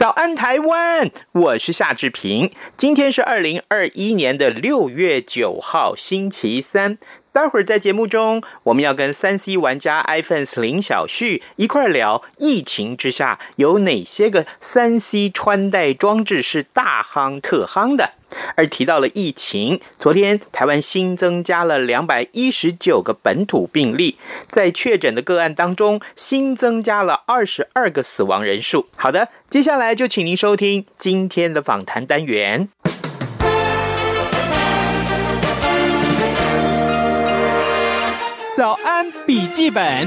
早安台湾，我是夏志平。今天是二零二一年的六月九号，星期三。待会儿在节目中，我们要跟三 C 玩家 iPhone 林小旭一块聊，疫情之下有哪些个三 C 穿戴装置是大夯特夯的。而提到了疫情，昨天台湾新增加了两百一十九个本土病例，在确诊的个案当中，新增加了二十二个死亡人数。好的，接下来就请您收听今天的访谈单元。早安，笔记本。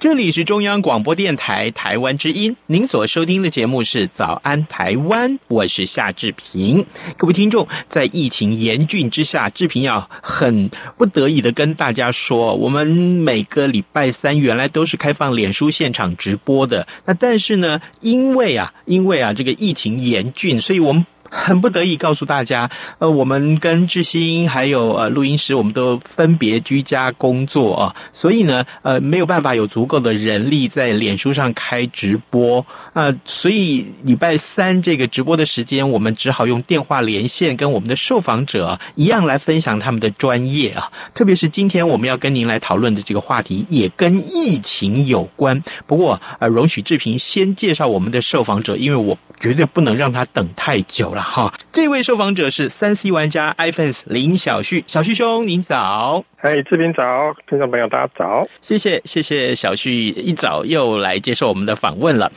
这里是中央广播电台台湾之音，您所收听的节目是《早安台湾》，我是夏志平。各位听众，在疫情严峻之下，志平要很不得已的跟大家说，我们每个礼拜三原来都是开放脸书现场直播的，那但是呢，因为啊，因为啊，这个疫情严峻，所以我们。很不得已告诉大家，呃，我们跟志兴还有呃录音师，我们都分别居家工作啊，所以呢，呃，没有办法有足够的人力在脸书上开直播，呃，所以礼拜三这个直播的时间，我们只好用电话连线，跟我们的受访者一样来分享他们的专业啊。特别是今天我们要跟您来讨论的这个话题，也跟疫情有关。不过，呃，容许志平先介绍我们的受访者，因为我绝对不能让他等太久了。哈，这位受访者是三 C 玩家 iPhone 林小旭，小旭兄您早，嗨，志平早，听众朋友大家早，谢谢谢谢小旭一早又来接受我们的访问了。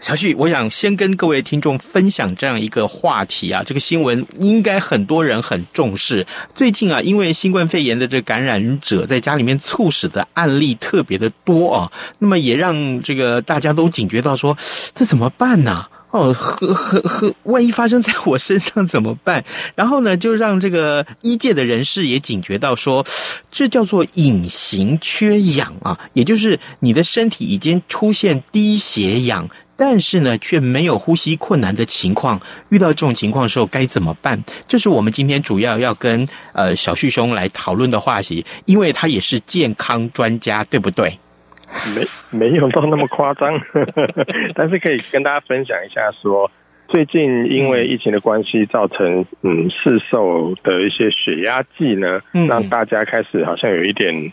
小旭，我想先跟各位听众分享这样一个话题啊，这个新闻应该很多人很重视。最近啊，因为新冠肺炎的这个感染者在家里面猝死的案例特别的多啊，那么也让这个大家都警觉到说，这怎么办呢？哦，呵呵呵，万一发生在我身上怎么办？然后呢，就让这个医界的人士也警觉到说，这叫做隐形缺氧啊，也就是你的身体已经出现低血氧，但是呢，却没有呼吸困难的情况。遇到这种情况的时候该怎么办？这是我们今天主要要跟呃小旭兄来讨论的话题，因为他也是健康专家，对不对？没没有到那么夸张，但是可以跟大家分享一下说，说最近因为疫情的关系，造成嗯市售的一些血压计呢，让大家开始好像有一点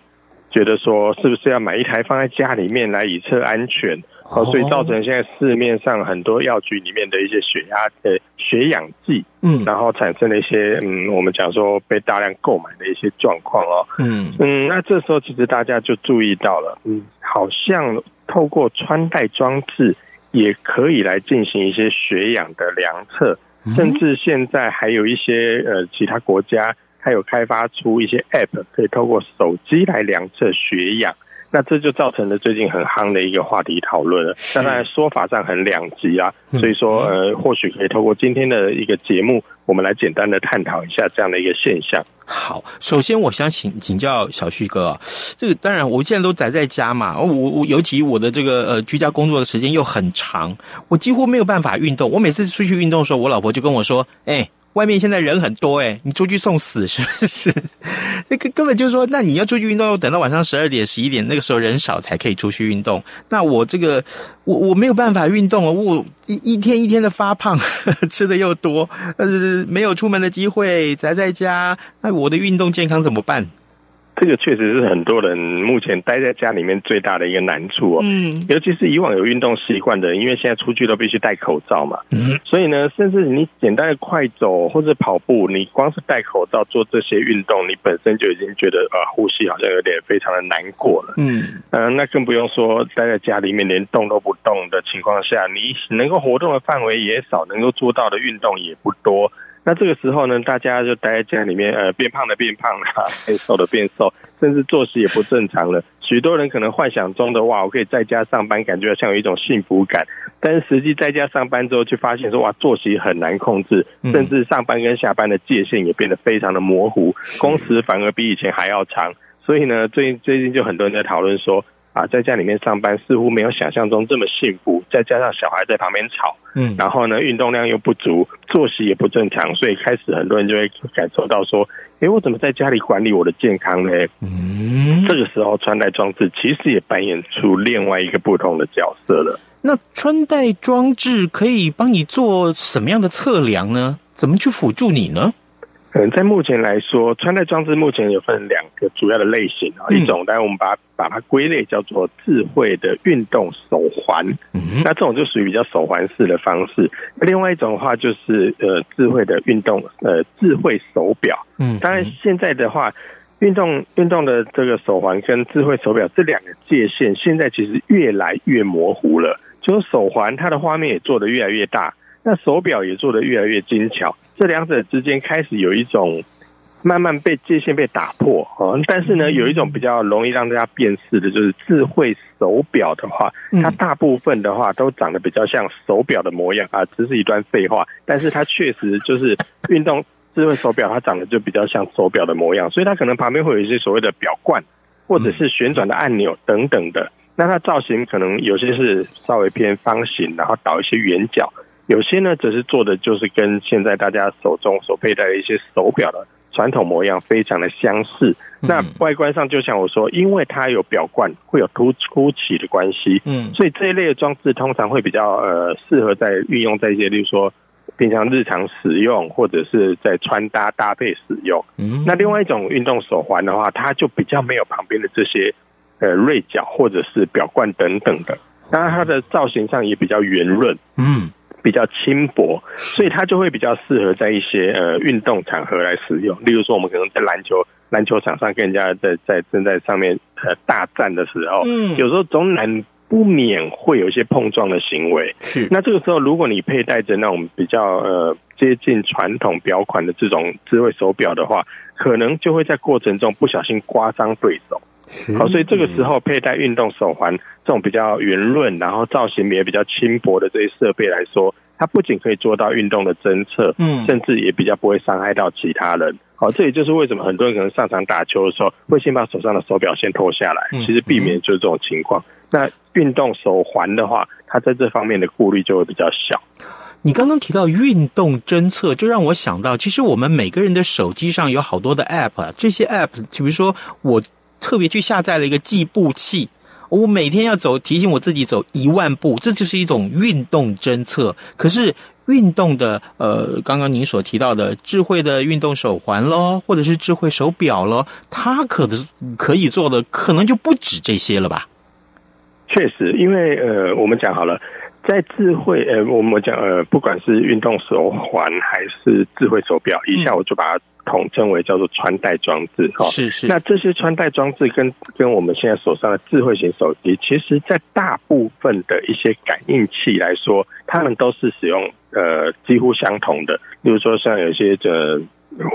觉得说，是不是要买一台放在家里面来以测安全？哦，所以造成现在市面上很多药局里面的一些血压的血氧计，嗯，然后产生了一些嗯，我们讲说被大量购买的一些状况哦，嗯。嗯，那这时候其实大家就注意到了，嗯，好像透过穿戴装置也可以来进行一些血氧的量测，甚至现在还有一些呃其他国家它有开发出一些 App 可以透过手机来量测血氧。那这就造成了最近很夯的一个话题讨论了，当然说法上很两极啊，所以说呃，或许可以透过今天的一个节目，我们来简单的探讨一下这样的一个现象。好，首先我想请请教小旭哥，这个当然我现在都宅在家嘛，我我尤其我的这个呃居家工作的时间又很长，我几乎没有办法运动。我每次出去运动的时候，我老婆就跟我说，哎。外面现在人很多诶，你出去送死是不是？那个根本就是说，那你要出去运动，要等到晚上十二点、十一点那个时候人少才可以出去运动。那我这个我我没有办法运动啊，我一一天一天的发胖，吃的又多，呃，没有出门的机会，宅在家，那我的运动健康怎么办？这个确实是很多人目前待在家里面最大的一个难处哦。嗯，尤其是以往有运动习惯的人，因为现在出去都必须戴口罩嘛。嗯，所以呢，甚至你简单的快走或者跑步，你光是戴口罩做这些运动，你本身就已经觉得呃呼吸好像有点非常的难过了。嗯，呃，那更不用说待在家里面连动都不动的情况下，你能够活动的范围也少，能够做到的运动也不多。那这个时候呢，大家就待在家里面，呃，变胖的变胖了，变瘦的变瘦，甚至作息也不正常了。许多人可能幻想中的哇，我可以在家上班，感觉像有一种幸福感。但是实际在家上班之后，就发现说哇，作息很难控制，甚至上班跟下班的界限也变得非常的模糊，工时反而比以前还要长。所以呢，最近最近就很多人在讨论说。啊，在家里面上班似乎没有想象中这么幸福，再加上小孩在旁边吵，嗯，然后呢，运动量又不足，作息也不正常，所以开始很多人就会感受到说，诶，我怎么在家里管理我的健康呢？嗯，这个时候穿戴装置其实也扮演出另外一个不同的角色了。那穿戴装置可以帮你做什么样的测量呢？怎么去辅助你呢？嗯，在目前来说，穿戴装置目前有分两个主要的类型啊，一种，当然我们把它把它归类叫做智慧的运动手环，那这种就属于比较手环式的方式。另外一种的话，就是呃智慧的运动呃智慧手表。嗯，当然现在的话，运动运动的这个手环跟智慧手表这两个界限，现在其实越来越模糊了。就是手环它的画面也做得越来越大。那手表也做得越来越精巧，这两者之间开始有一种慢慢被界限被打破啊。但是呢，有一种比较容易让大家辨识的，就是智慧手表的话，它大部分的话都长得比较像手表的模样啊。只是一段废话，但是它确实就是运动智慧手表，它长得就比较像手表的模样，所以它可能旁边会有一些所谓的表冠，或者是旋转的按钮等等的。那它造型可能有些是稍微偏方形，然后倒一些圆角。有些呢，则是做的就是跟现在大家手中所佩戴的一些手表的传统模样非常的相似。那外观上，就像我说，因为它有表冠，会有凸凸起的关系，嗯，所以这一类的装置通常会比较呃适合在运用在一些，例如说平常日常使用，或者是在穿搭搭配使用。嗯，那另外一种运动手环的话，它就比较没有旁边的这些呃锐角或者是表冠等等的，当然它的造型上也比较圆润，嗯。比较轻薄，所以它就会比较适合在一些呃运动场合来使用。例如说，我们可能在篮球篮球场上跟人家在在正在上面呃大战的时候，嗯，有时候总难不免会有一些碰撞的行为。是，那这个时候，如果你佩戴着那种比较呃接近传统表款的这种智慧手表的话，可能就会在过程中不小心刮伤对手。好，所以这个时候佩戴运动手环这种比较圆润，然后造型也比较轻薄的这些设备来说，它不仅可以做到运动的侦测，嗯，甚至也比较不会伤害到其他人。好，这也就是为什么很多人可能上场打球的时候会先把手上的手表先脱下来，其实避免就是这种情况。那运动手环的话，它在这方面的顾虑就会比较小。你刚刚提到运动侦测，就让我想到，其实我们每个人的手机上有好多的 App，这些 App，比如说我。特别去下载了一个计步器，我每天要走，提醒我自己走一万步，这就是一种运动侦测。可是运动的，呃，刚刚您所提到的智慧的运动手环咯，或者是智慧手表咯，它可能可以做的可能就不止这些了吧？确实，因为呃，我们讲好了，在智慧，呃，我们讲呃，不管是运动手环还是智慧手表，一下我就把它。统称为叫做穿戴装置，哈，是是。那这些穿戴装置跟跟我们现在手上的智慧型手机，其实在大部分的一些感应器来说，它们都是使用呃几乎相同的。例如说像有些呃，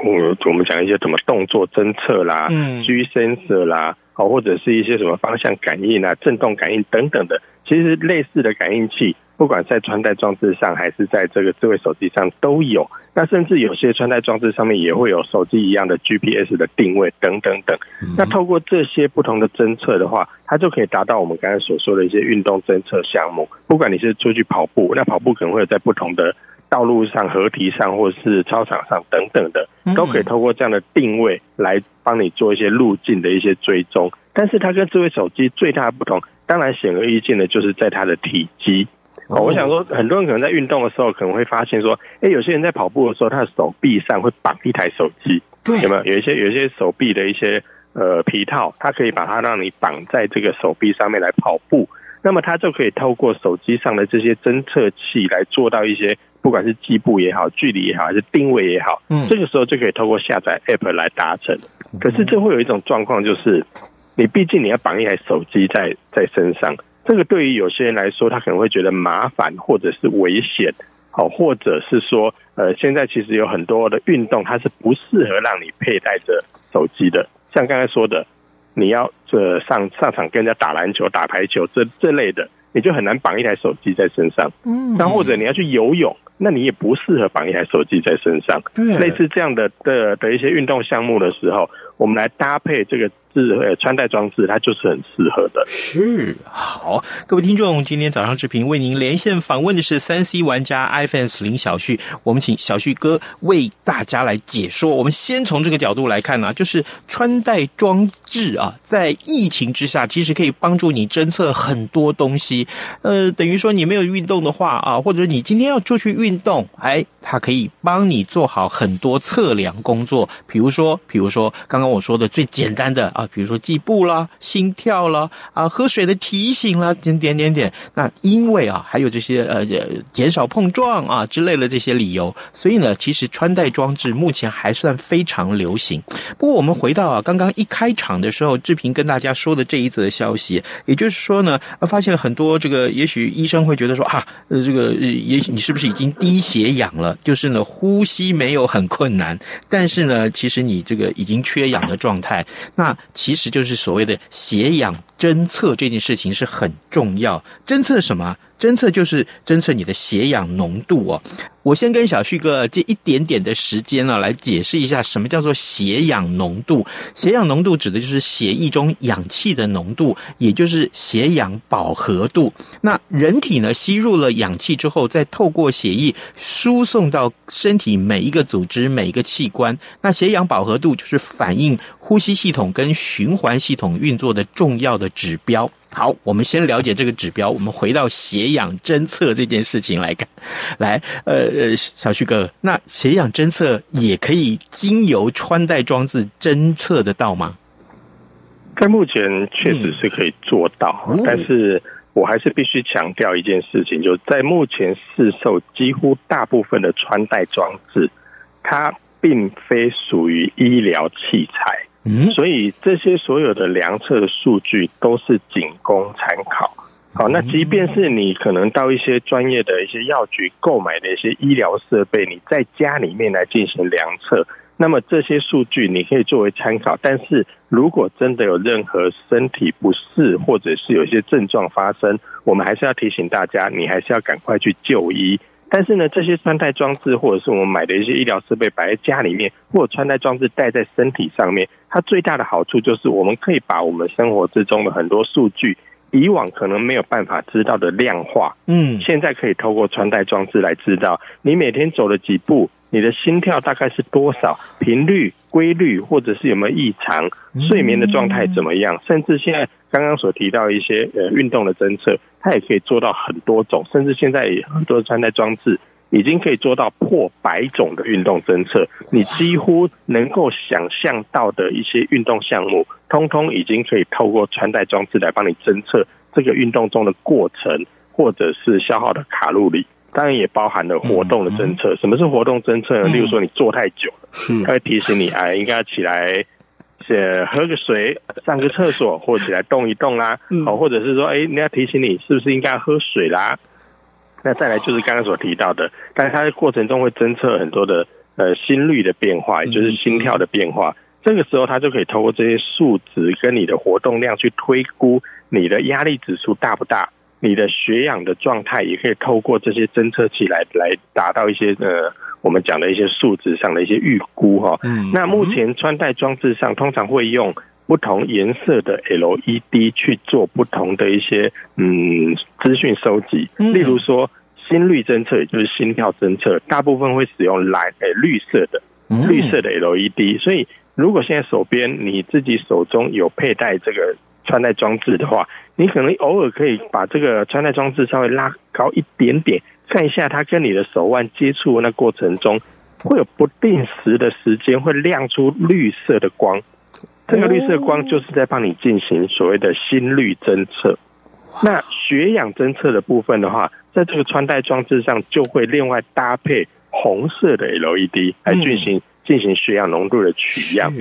我我们讲一些什么动作侦测啦，嗯，G sensor 啦，哦，或者是一些什么方向感应啊、震动感应等等的，其实类似的感应器。不管在穿戴装置上，还是在这个智慧手机上都有。那甚至有些穿戴装置上面也会有手机一样的 GPS 的定位等等等。那透过这些不同的侦测的话，它就可以达到我们刚才所说的一些运动侦测项目。不管你是出去跑步，那跑步可能会有在不同的道路上、河堤上，或是操场上等等的，都可以透过这样的定位来帮你做一些路径的一些追踪。但是它跟智慧手机最大的不同，当然显而易见的就是在它的体积。哦，我想说，很多人可能在运动的时候，可能会发现说，哎，有些人在跑步的时候，他的手臂上会绑一台手机，对，有没有？有一些有一些手臂的一些呃皮套，它可以把它让你绑在这个手臂上面来跑步，那么它就可以透过手机上的这些侦测器来做到一些，不管是计步也好，距离也好，还是定位也好，嗯，这个时候就可以透过下载 App 来达成。可是这会有一种状况，就是你毕竟你要绑一台手机在在身上。这个对于有些人来说，他可能会觉得麻烦或者是危险。好，或者是说，呃，现在其实有很多的运动，它是不适合让你佩戴着手机的。像刚才说的，你要这上上场跟人家打篮球、打排球这这类的，你就很难绑一台手机在身上。嗯，那或者你要去游泳，那你也不适合绑一台手机在身上。对，类似这样的的的一些运动项目的时候，我们来搭配这个。是呃，穿戴装置，它就是很适合的。是好，各位听众，今天早上志平为您连线访问的是三 C 玩家 iPhone 四林小旭，我们请小旭哥为大家来解说。我们先从这个角度来看呢、就是穿戴装置啊，在疫情之下，其实可以帮助你侦测很多东西。呃，等于说你没有运动的话啊，或者你今天要出去运动，哎，它可以帮你做好很多测量工作。比如说，比如说刚刚我说的最简单的。啊，比如说计步啦、心跳啦、啊喝水的提醒啦，点点点点。那因为啊，还有这些呃减少碰撞啊之类的这些理由，所以呢，其实穿戴装置目前还算非常流行。不过我们回到啊，刚刚一开场的时候，志平跟大家说的这一则消息，也就是说呢，发现很多这个，也许医生会觉得说啊，呃，这个也许你是不是已经低血氧了？就是呢，呼吸没有很困难，但是呢，其实你这个已经缺氧的状态，那。其实就是所谓的血氧侦测这件事情是很重要，侦测什么？侦测就是侦测你的血氧浓度哦。我先跟小旭哥借一点点的时间呢，来解释一下什么叫做血氧浓度。血氧浓度指的就是血液中氧气的浓度，也就是血氧饱和度。那人体呢，吸入了氧气之后，再透过血液输送到身体每一个组织、每一个器官。那血氧饱和度就是反映呼吸系统跟循环系统运作的重要的指标。好，我们先了解这个指标。我们回到血氧侦测这件事情来看，来，呃呃，小旭哥，那血氧侦测也可以经由穿戴装置侦测得到吗？在目前确实是可以做到，嗯、但是我还是必须强调一件事情，就是在目前市售几乎大部分的穿戴装置，它并非属于医疗器材。所以这些所有的量测的数据都是仅供参考。好，那即便是你可能到一些专业的一些药局购买的一些医疗设备，你在家里面来进行量测，那么这些数据你可以作为参考。但是如果真的有任何身体不适，或者是有一些症状发生，我们还是要提醒大家，你还是要赶快去就医。但是呢，这些穿戴装置或者是我们买的一些医疗设备摆在家里面，或者穿戴装置戴在身体上面，它最大的好处就是我们可以把我们生活之中的很多数据，以往可能没有办法知道的量化，嗯，现在可以透过穿戴装置来知道你每天走了几步。你的心跳大概是多少？频率规律，或者是有没有异常？睡眠的状态怎么样？甚至现在刚刚所提到一些呃运动的侦测，它也可以做到很多种。甚至现在很多穿戴装置已经可以做到破百种的运动侦测。你几乎能够想象到的一些运动项目，通通已经可以透过穿戴装置来帮你侦测这个运动中的过程，或者是消耗的卡路里。当然也包含了活动的侦测。什么是活动侦测呢？例如说你坐太久了，它会提醒你，哎，应该要起来，呃，喝个水，上个厕所，或起来动一动啦。哦，或者是说，哎，人家提醒你是不是应该喝水啦？那再来就是刚刚所提到的，但是它的过程中会侦测很多的呃心率的变化，也就是心跳的变化。这个时候它就可以透过这些数值跟你的活动量去推估你的压力指数大不大。你的血氧的状态也可以透过这些侦测器来来达到一些呃，我们讲的一些数值上的一些预估哈。嗯，那目前穿戴装置上通常会用不同颜色的 LED 去做不同的一些嗯资讯收集，例如说心率侦测，也就是心跳侦测，大部分会使用蓝诶绿色的绿色的 LED。所以如果现在手边你自己手中有佩戴这个。穿戴装置的话，你可能偶尔可以把这个穿戴装置稍微拉高一点点，看一下它跟你的手腕接触那过程中，会有不定时的时间会亮出绿色的光。这个绿色光就是在帮你进行所谓的心率侦测。那血氧侦测的部分的话，在这个穿戴装置上就会另外搭配红色的 LED 来进行进行血氧浓度的取样。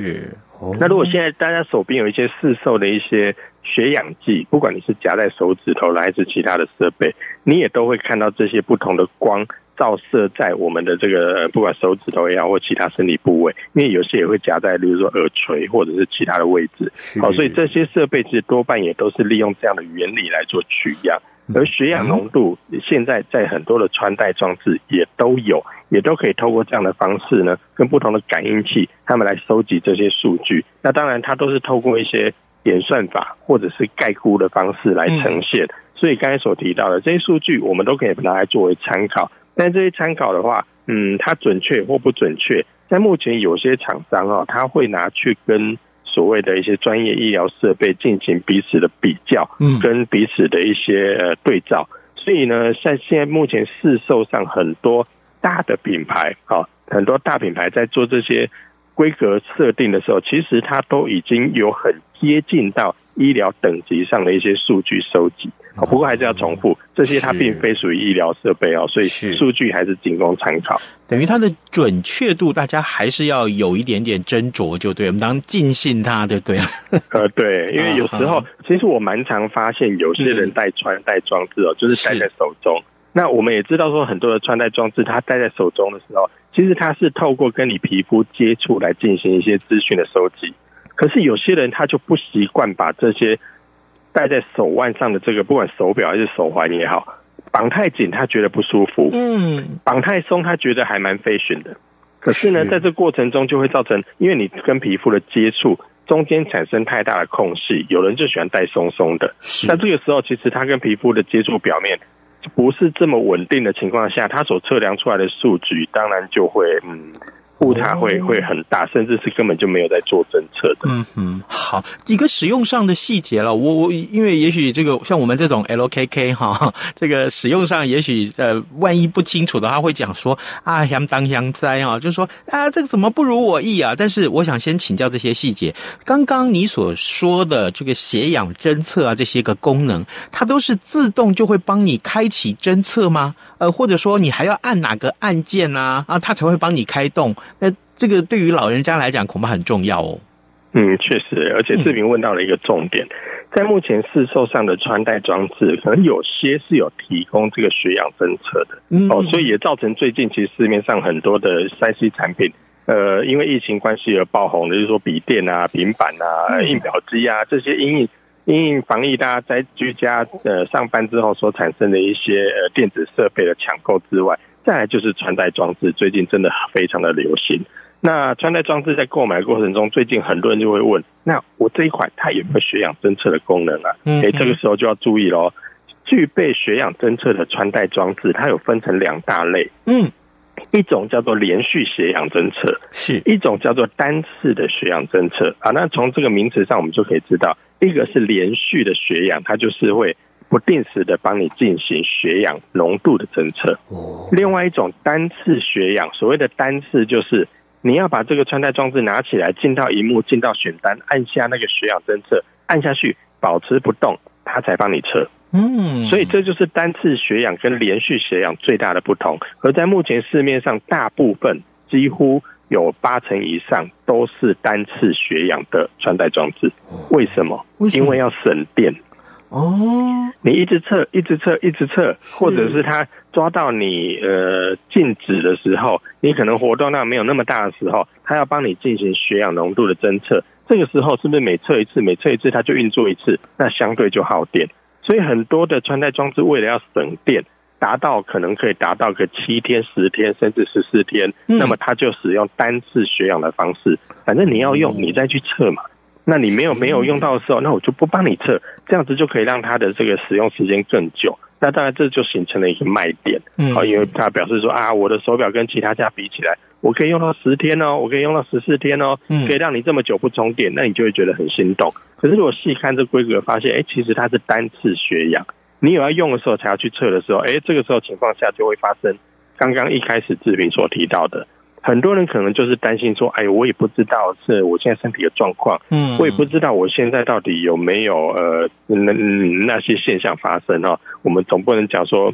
那如果现在大家手边有一些市售的一些血氧计，不管你是夹在手指头还是其他的设备，你也都会看到这些不同的光照射在我们的这个不管手指头也好，或其他身体部位，因为有些也会夹在，比如说耳垂或者是其他的位置。好，所以这些设备其实多半也都是利用这样的原理来做取样。而血氧浓度现在在很多的穿戴装置也都有，也都可以透过这样的方式呢，跟不同的感应器，他们来收集这些数据。那当然，它都是透过一些演算法或者是概估的方式来呈现。所以刚才所提到的这些数据，我们都可以拿来作为参考。但这些参考的话，嗯，它准确或不准确，在目前有些厂商啊，他会拿去跟。所谓的一些专业医疗设备进行彼此的比较，嗯，跟彼此的一些呃对照，所以呢，在现在目前市售上很多大的品牌啊，很多大品牌在做这些规格设定的时候，其实它都已经有很接近到医疗等级上的一些数据收集。不过还是要重复，这些它并非属于医疗设备哦，所以数据还是仅供参考。等于它的准确度，大家还是要有一点点斟酌，就对。我们当然尽信它，对不对？呃，对，因为有时候其实我蛮常发现，有些人戴穿戴装置哦，就是戴在手中。那我们也知道说，很多的穿戴装置，它戴在手中的时候，其实它是透过跟你皮肤接触来进行一些资讯的收集。可是有些人他就不习惯把这些。戴在手腕上的这个，不管手表还是手环也好，绑太紧他觉得不舒服，嗯，绑太松他觉得还蛮 fashion 的。可是呢，在这过程中就会造成，因为你跟皮肤的接触中间产生太大的空隙，有人就喜欢戴松松的。那这个时候，其实它跟皮肤的接触表面不是这么稳定的情况下，它所测量出来的数据当然就会嗯。误差会会很大，甚至是根本就没有在做侦测的。嗯嗯，好，几个使用上的细节了。我我因为也许这个像我们这种 LKK 哈，这个使用上也许呃，万一不清楚的话，会讲说啊，相当相灾啊，就是说啊，这个怎么不如我意啊？但是我想先请教这些细节。刚刚你所说的这个血氧侦测啊，这些个功能，它都是自动就会帮你开启侦测吗？呃，或者说你还要按哪个按键啊？啊，它才会帮你开动？那这个对于老人家来讲恐怕很重要哦。嗯，确实，而且志平问到了一个重点，在目前市售上的穿戴装置，可能有些是有提供这个血氧侦测的，哦，所以也造成最近其实市面上很多的三 C 产品，呃，因为疫情关系而爆红的，就是说笔电啊、平板啊、印表机啊这些因应因应防疫，大家在居家呃上班之后所产生的一些呃电子设备的抢购之外。再来就是穿戴装置，最近真的非常的流行。那穿戴装置在购买过程中，最近很多人就会问：那我这一款它有没有血氧侦测的功能啊？哎、欸，这个时候就要注意喽。具备血氧侦测的穿戴装置，它有分成两大类。嗯，一种叫做连续血氧侦测，是一种叫做单次的血氧侦测啊。那从这个名词上，我们就可以知道，一个是连续的血氧，它就是会。不定时的帮你进行血氧浓度的侦测。另外一种单次血氧，所谓的单次就是你要把这个穿戴装置拿起来，进到荧幕，进到选单，按下那个血氧侦测，按下去保持不动，它才帮你测。嗯，所以这就是单次血氧跟连续血氧最大的不同。而在目前市面上，大部分几乎有八成以上都是单次血氧的穿戴装置。为什么？因为要省电。哦，你一直测，一直测，一直测，或者是他抓到你呃静止的时候，你可能活动量没有那么大的时候，他要帮你进行血氧浓度的侦测。这个时候是不是每测一次，每测一次他就运作一次，那相对就耗电。所以很多的穿戴装置为了要省电，达到可能可以达到个七天、十天甚至十四天，那么它就使用单次血氧的方式。反正你要用，你再去测嘛。那你没有没有用到的时候，那我就不帮你测，这样子就可以让它的这个使用时间更久。那当然这就形成了一个卖点，好，因为他表示说啊，我的手表跟其他家比起来，我可以用到十天哦，我可以用到十四天哦，可以让你这么久不充电，那你就会觉得很心动。可是如果细看这规格，发现哎，其实它是单次血氧，你有要用的时候才要去测的时候，哎，这个时候情况下就会发生刚刚一开始志平所提到的。很多人可能就是担心说：“哎，我也不知道是我现在身体的状况，嗯，我也不知道我现在到底有没有呃那那些现象发生哈。我们总不能讲说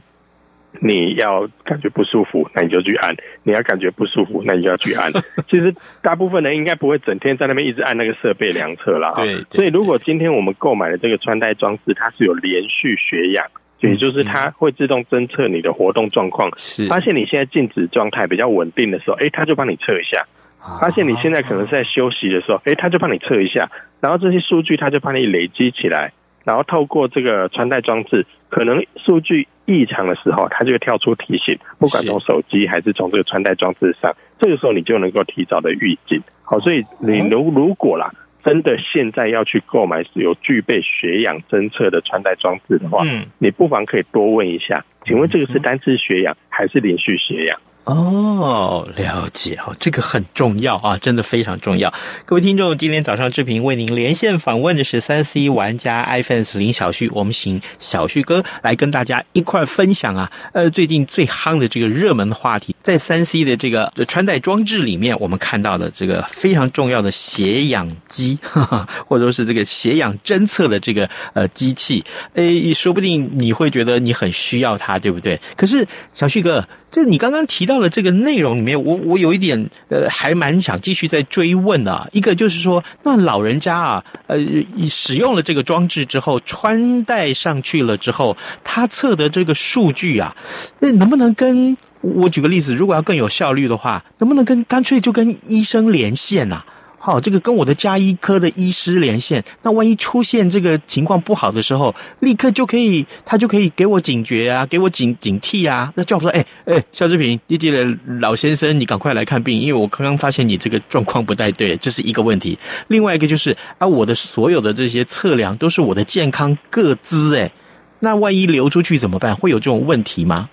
你要感觉不舒服，那你就去按；你要感觉不舒服，那你就要去按。其实大部分人应该不会整天在那边一直按那个设备量测啦。对，所以如果今天我们购买的这个穿戴装置，它是有连续血氧。也就是它会自动侦测你的活动状况，是发现你现在静止状态比较稳定的时候，哎，它就帮你测一下；发现你现在可能是在休息的时候，哎，它就帮你测一下。然后这些数据它就帮你累积起来，然后透过这个穿戴装置，可能数据异常的时候，它就会跳出提醒，不管从手机还是从这个穿戴装置上，这个时候你就能够提早的预警。好，所以你如如果啦。真的现在要去购买有具备血氧侦测的穿戴装置的话，嗯，你不妨可以多问一下，请问这个是单次血氧还是连续血氧？哦，了解哦，这个很重要啊，真的非常重要。各位听众，今天早上志平为您连线访问的是三 C 玩家 iFans 林小旭，我们请小旭哥来跟大家一块分享啊。呃，最近最夯的这个热门的话题，在三 C 的这个穿戴装置里面，我们看到的这个非常重要的血氧机，或者说是这个血氧侦测的这个呃机器，诶，说不定你会觉得你很需要它，对不对？可是小旭哥，这你刚刚提到。的这个内容里面，我我有一点呃，还蛮想继续再追问的啊。一个就是说，那老人家啊，呃，使用了这个装置之后，穿戴上去了之后，他测的这个数据啊，那能不能跟我举个例子，如果要更有效率的话，能不能跟干脆就跟医生连线啊？好，这个跟我的家医科的医师连线，那万一出现这个情况不好的时候，立刻就可以，他就可以给我警觉啊，给我警警惕啊。那叫说，哎哎，肖志平，你这个老先生，你赶快来看病，因为我刚刚发现你这个状况不太对，这是一个问题。另外一个就是啊，我的所有的这些测量都是我的健康个资，哎，那万一流出去怎么办？会有这种问题吗？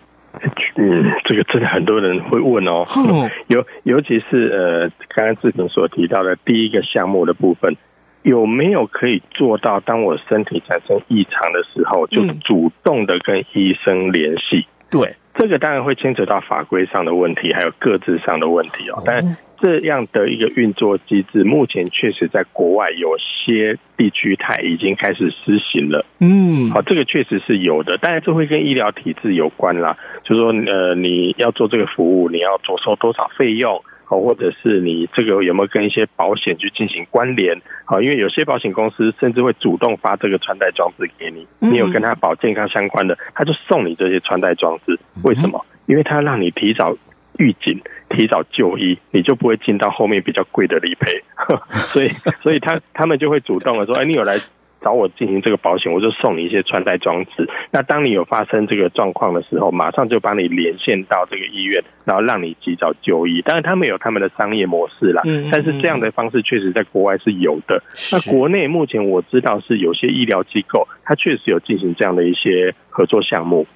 嗯，这个真的很多人会问哦，尤尤其是呃，刚刚志平所提到的第一个项目的部分，有没有可以做到，当我身体产生异常的时候，就主动的跟医生联系？对，这个当然会牵扯到法规上的问题，还有各自上的问题哦，但。这样的一个运作机制，目前确实在国外有些地区它已经开始实行了。嗯，好，这个确实是有的，当然这会跟医疗体制有关啦。就是说，呃，你要做这个服务，你要着收多少费用？好，或者是你这个有没有跟一些保险去进行关联？好，因为有些保险公司甚至会主动发这个穿戴装置给你，你有跟他保健康相关的，他就送你这些穿戴装置。为什么？因为他让你提早。预警，提早就医，你就不会进到后面比较贵的理赔。所以，所以他他们就会主动的说：“哎，你有来找我进行这个保险，我就送你一些穿戴装置。那当你有发生这个状况的时候，马上就帮你连线到这个医院，然后让你及早就医。当然，他们有他们的商业模式啦，但是这样的方式确实在国外是有的。那国内目前我知道是有些医疗机构，它确实有进行这样的一些合作项目。”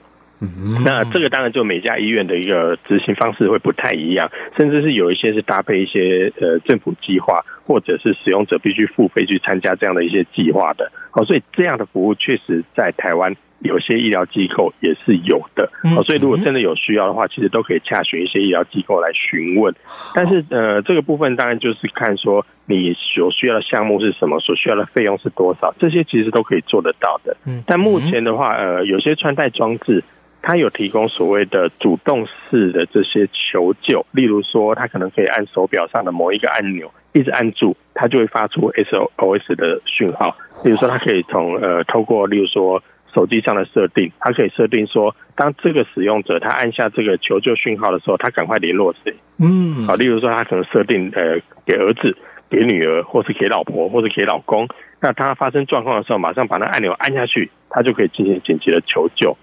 那这个当然就每家医院的一个执行方式会不太一样，甚至是有一些是搭配一些呃政府计划，或者是使用者必须付费去参加这样的一些计划的。好，所以这样的服务确实在台湾有些医疗机构也是有的。好，所以如果真的有需要的话，其实都可以洽询一些医疗机构来询问。但是呃，这个部分当然就是看说你所需要的项目是什么，所需要的费用是多少，这些其实都可以做得到的。但目前的话，呃，有些穿戴装置。它有提供所谓的主动式的这些求救，例如说，它可能可以按手表上的某一个按钮，一直按住，它就会发出 SOS 的讯号。例如说，它可以从呃透过，例如说手机上的设定，它可以设定说，当这个使用者他按下这个求救讯号的时候，他赶快联络谁？嗯，好，例如说，他可能设定呃给儿子、给女儿，或是给老婆，或是给老公。那他发生状况的时候，马上把那按钮按下去，他就可以进行紧急的求救。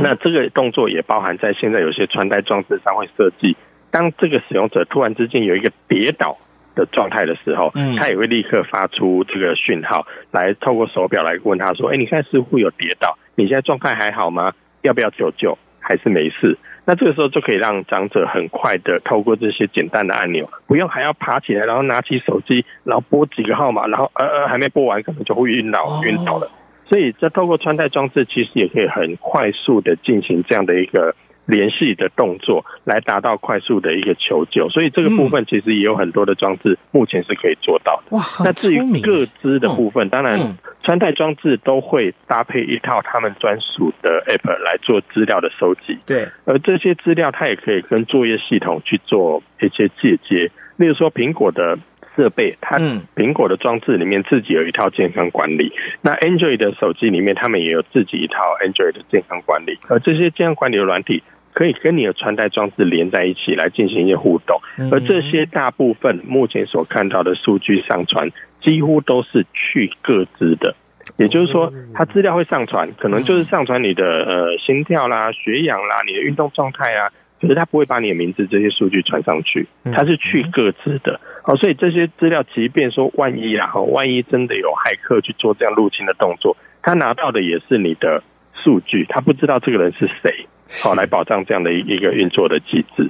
那这个动作也包含在现在有些穿戴装置上会设计，当这个使用者突然之间有一个跌倒的状态的时候，他也会立刻发出这个讯号，来透过手表来问他说：“哎，你看似乎有跌倒，你现在状态还好吗？要不要求救？还是没事？”那这个时候就可以让长者很快的透过这些简单的按钮，不用还要爬起来，然后拿起手机，然后拨几个号码，然后呃呃还没拨完，可能就会晕倒晕倒了。所以，这透过穿戴装置，其实也可以很快速的进行这样的一个联系的动作，来达到快速的一个求救。所以，这个部分其实也有很多的装置目前是可以做到的。哇，那至于各资的部分，当然，穿戴装置都会搭配一套他们专属的 App 来做资料的收集。对，而这些资料它也可以跟作业系统去做一些借接。例如说，苹果的设备，它苹果的装置里面自己有一套健康管理。那 Android 的手机里面，他们也有自己一套 Android 的健康管理。而这些健康管理的软体，可以跟你的穿戴装置连在一起来进行一些互动。而这些大部分目前所看到的数据上传，几乎都是去各自的。也就是说，它资料会上传，可能就是上传你的呃心跳啦、血氧啦、你的运动状态啊。可是他不会把你的名字这些数据传上去，他是去各自的。哦，所以这些资料，即便说万一啊，万一真的有骇客去做这样入侵的动作，他拿到的也是你的数据，他不知道这个人是谁，好来保障这样的一个运作的机制。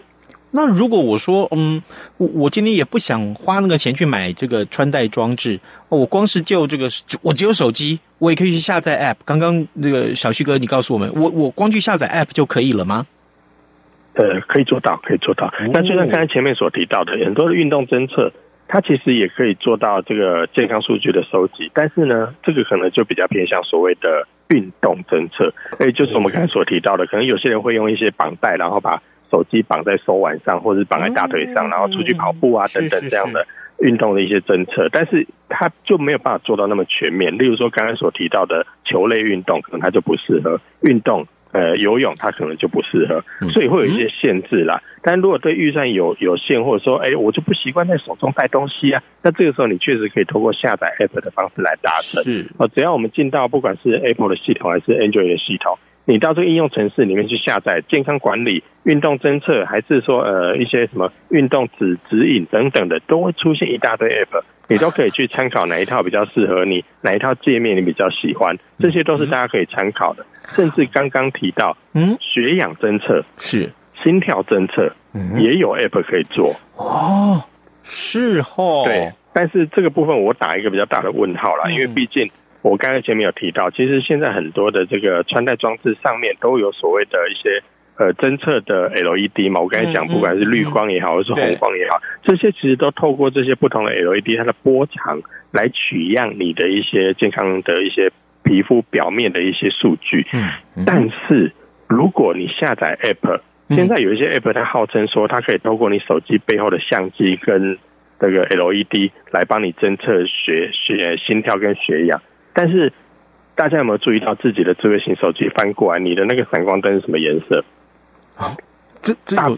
那如果我说，嗯，我我今天也不想花那个钱去买这个穿戴装置，我光是就这个，我只有手机，我也可以去下载 App。刚刚那个小旭哥，你告诉我们，我我光去下载 App 就可以了吗？呃，可以做到，可以做到。那就像刚才前面所提到的，很多的运动侦测，它其实也可以做到这个健康数据的收集。但是呢，这个可能就比较偏向所谓的运动侦测。哎，就是我们刚才所提到的，可能有些人会用一些绑带，然后把手机绑在手腕上，或者是绑在大腿上，然后出去跑步啊等等这样的运动的一些侦测。但是它就没有办法做到那么全面。例如说刚才所提到的球类运动，可能它就不适合运动。呃，游泳它可能就不适合，所以会有一些限制啦。但如果对预算有有限，或者说，哎，我就不习惯在手中带东西啊，那这个时候你确实可以通过下载 App 的方式来达成。是哦，只要我们进到不管是 Apple 的系统还是 Android 的系统，你到这个应用程式里面去下载健康管理、运动侦测，还是说呃一些什么运动指指引等等的，都会出现一大堆 App。你都可以去参考哪一套比较适合你，哪一套界面你比较喜欢，这些都是大家可以参考的。甚至刚刚提到，嗯，血氧侦测是。心跳侦测，也有 App 可以做。哦，是哦，对。但是这个部分我打一个比较大的问号啦，因为毕竟我刚才前面有提到，其实现在很多的这个穿戴装置上面都有所谓的一些。呃，侦测的 LED 嘛，我刚才讲，不管是绿光也好，或是红光也好，这些其实都透过这些不同的 LED，它的波长来取样你的一些健康的一些皮肤表面的一些数据。嗯，但是如果你下载 App，现在有一些 App，它号称说它可以透过你手机背后的相机跟这个 LED 来帮你侦测血血心跳跟血氧。但是大家有没有注意到自己的智慧型手机翻过来，你的那个闪光灯是什么颜色？啊，这这大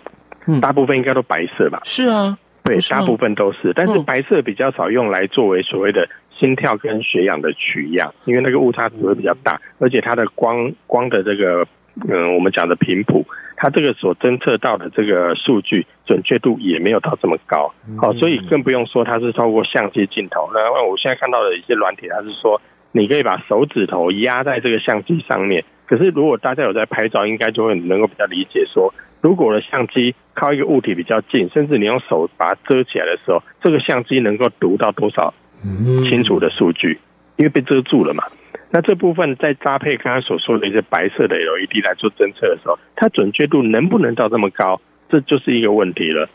大部分应该都白色吧？是啊，对，大部分都是，但是白色比较少用来作为所谓的心跳跟血氧的取样，因为那个误差值会比较大，而且它的光光的这个嗯，我们讲的频谱，它这个所侦测到的这个数据准确度也没有到这么高，好，所以更不用说它是透过相机镜头。那我现在看到的一些软体，它是说你可以把手指头压在这个相机上面。可是，如果大家有在拍照，应该就会能够比较理解说，如果我的相机靠一个物体比较近，甚至你用手把它遮起来的时候，这个相机能够读到多少清楚的数据？因为被遮住了嘛。那这部分再搭配刚刚所说的一些白色的 LED 来做侦测的时候，它准确度能不能到这么高？这就是一个问题了。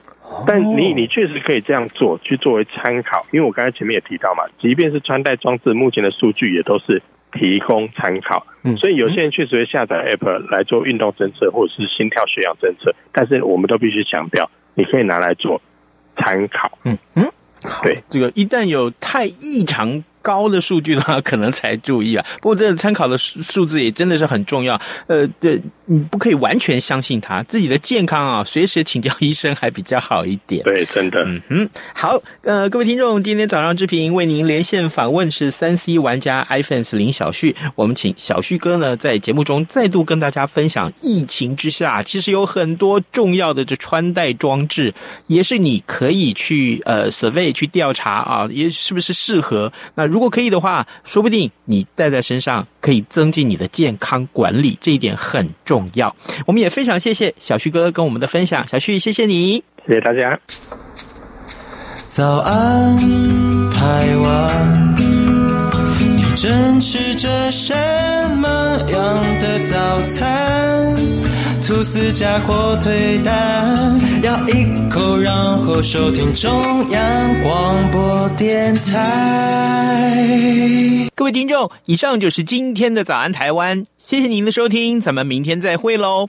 但你你确实可以这样做，去作为参考。因为我刚才前面也提到嘛，即便是穿戴装置，目前的数据也都是。提供参考，所以有些人确实会下载 App 来做运动侦测或者是心跳血氧侦测，但是我们都必须强调，你可以拿来做参考。嗯嗯，对，这个一旦有太异常。高的数据的话，可能才注意啊。不过这个参考的数字也真的是很重要。呃，对，你不可以完全相信他自己的健康啊，随时请教医生还比较好一点。对，真的。嗯哼，好，呃，各位听众，今天早上之平为您连线访问是三 C 玩家 iPhones 林小旭，我们请小旭哥呢在节目中再度跟大家分享，疫情之下其实有很多重要的这穿戴装置，也是你可以去呃 survey 去调查啊，也是不是适合那。如果可以的话，说不定你带在身上可以增进你的健康管理，这一点很重要。我们也非常谢谢小旭哥跟我们的分享，小旭，谢谢你，谢谢大家。早安，台湾，你正吃着什么样的早餐？吐司加火腿蛋，咬一口，然后收听中央广播电台。各位听众，以上就是今天的早安台湾，谢谢您的收听，咱们明天再会喽。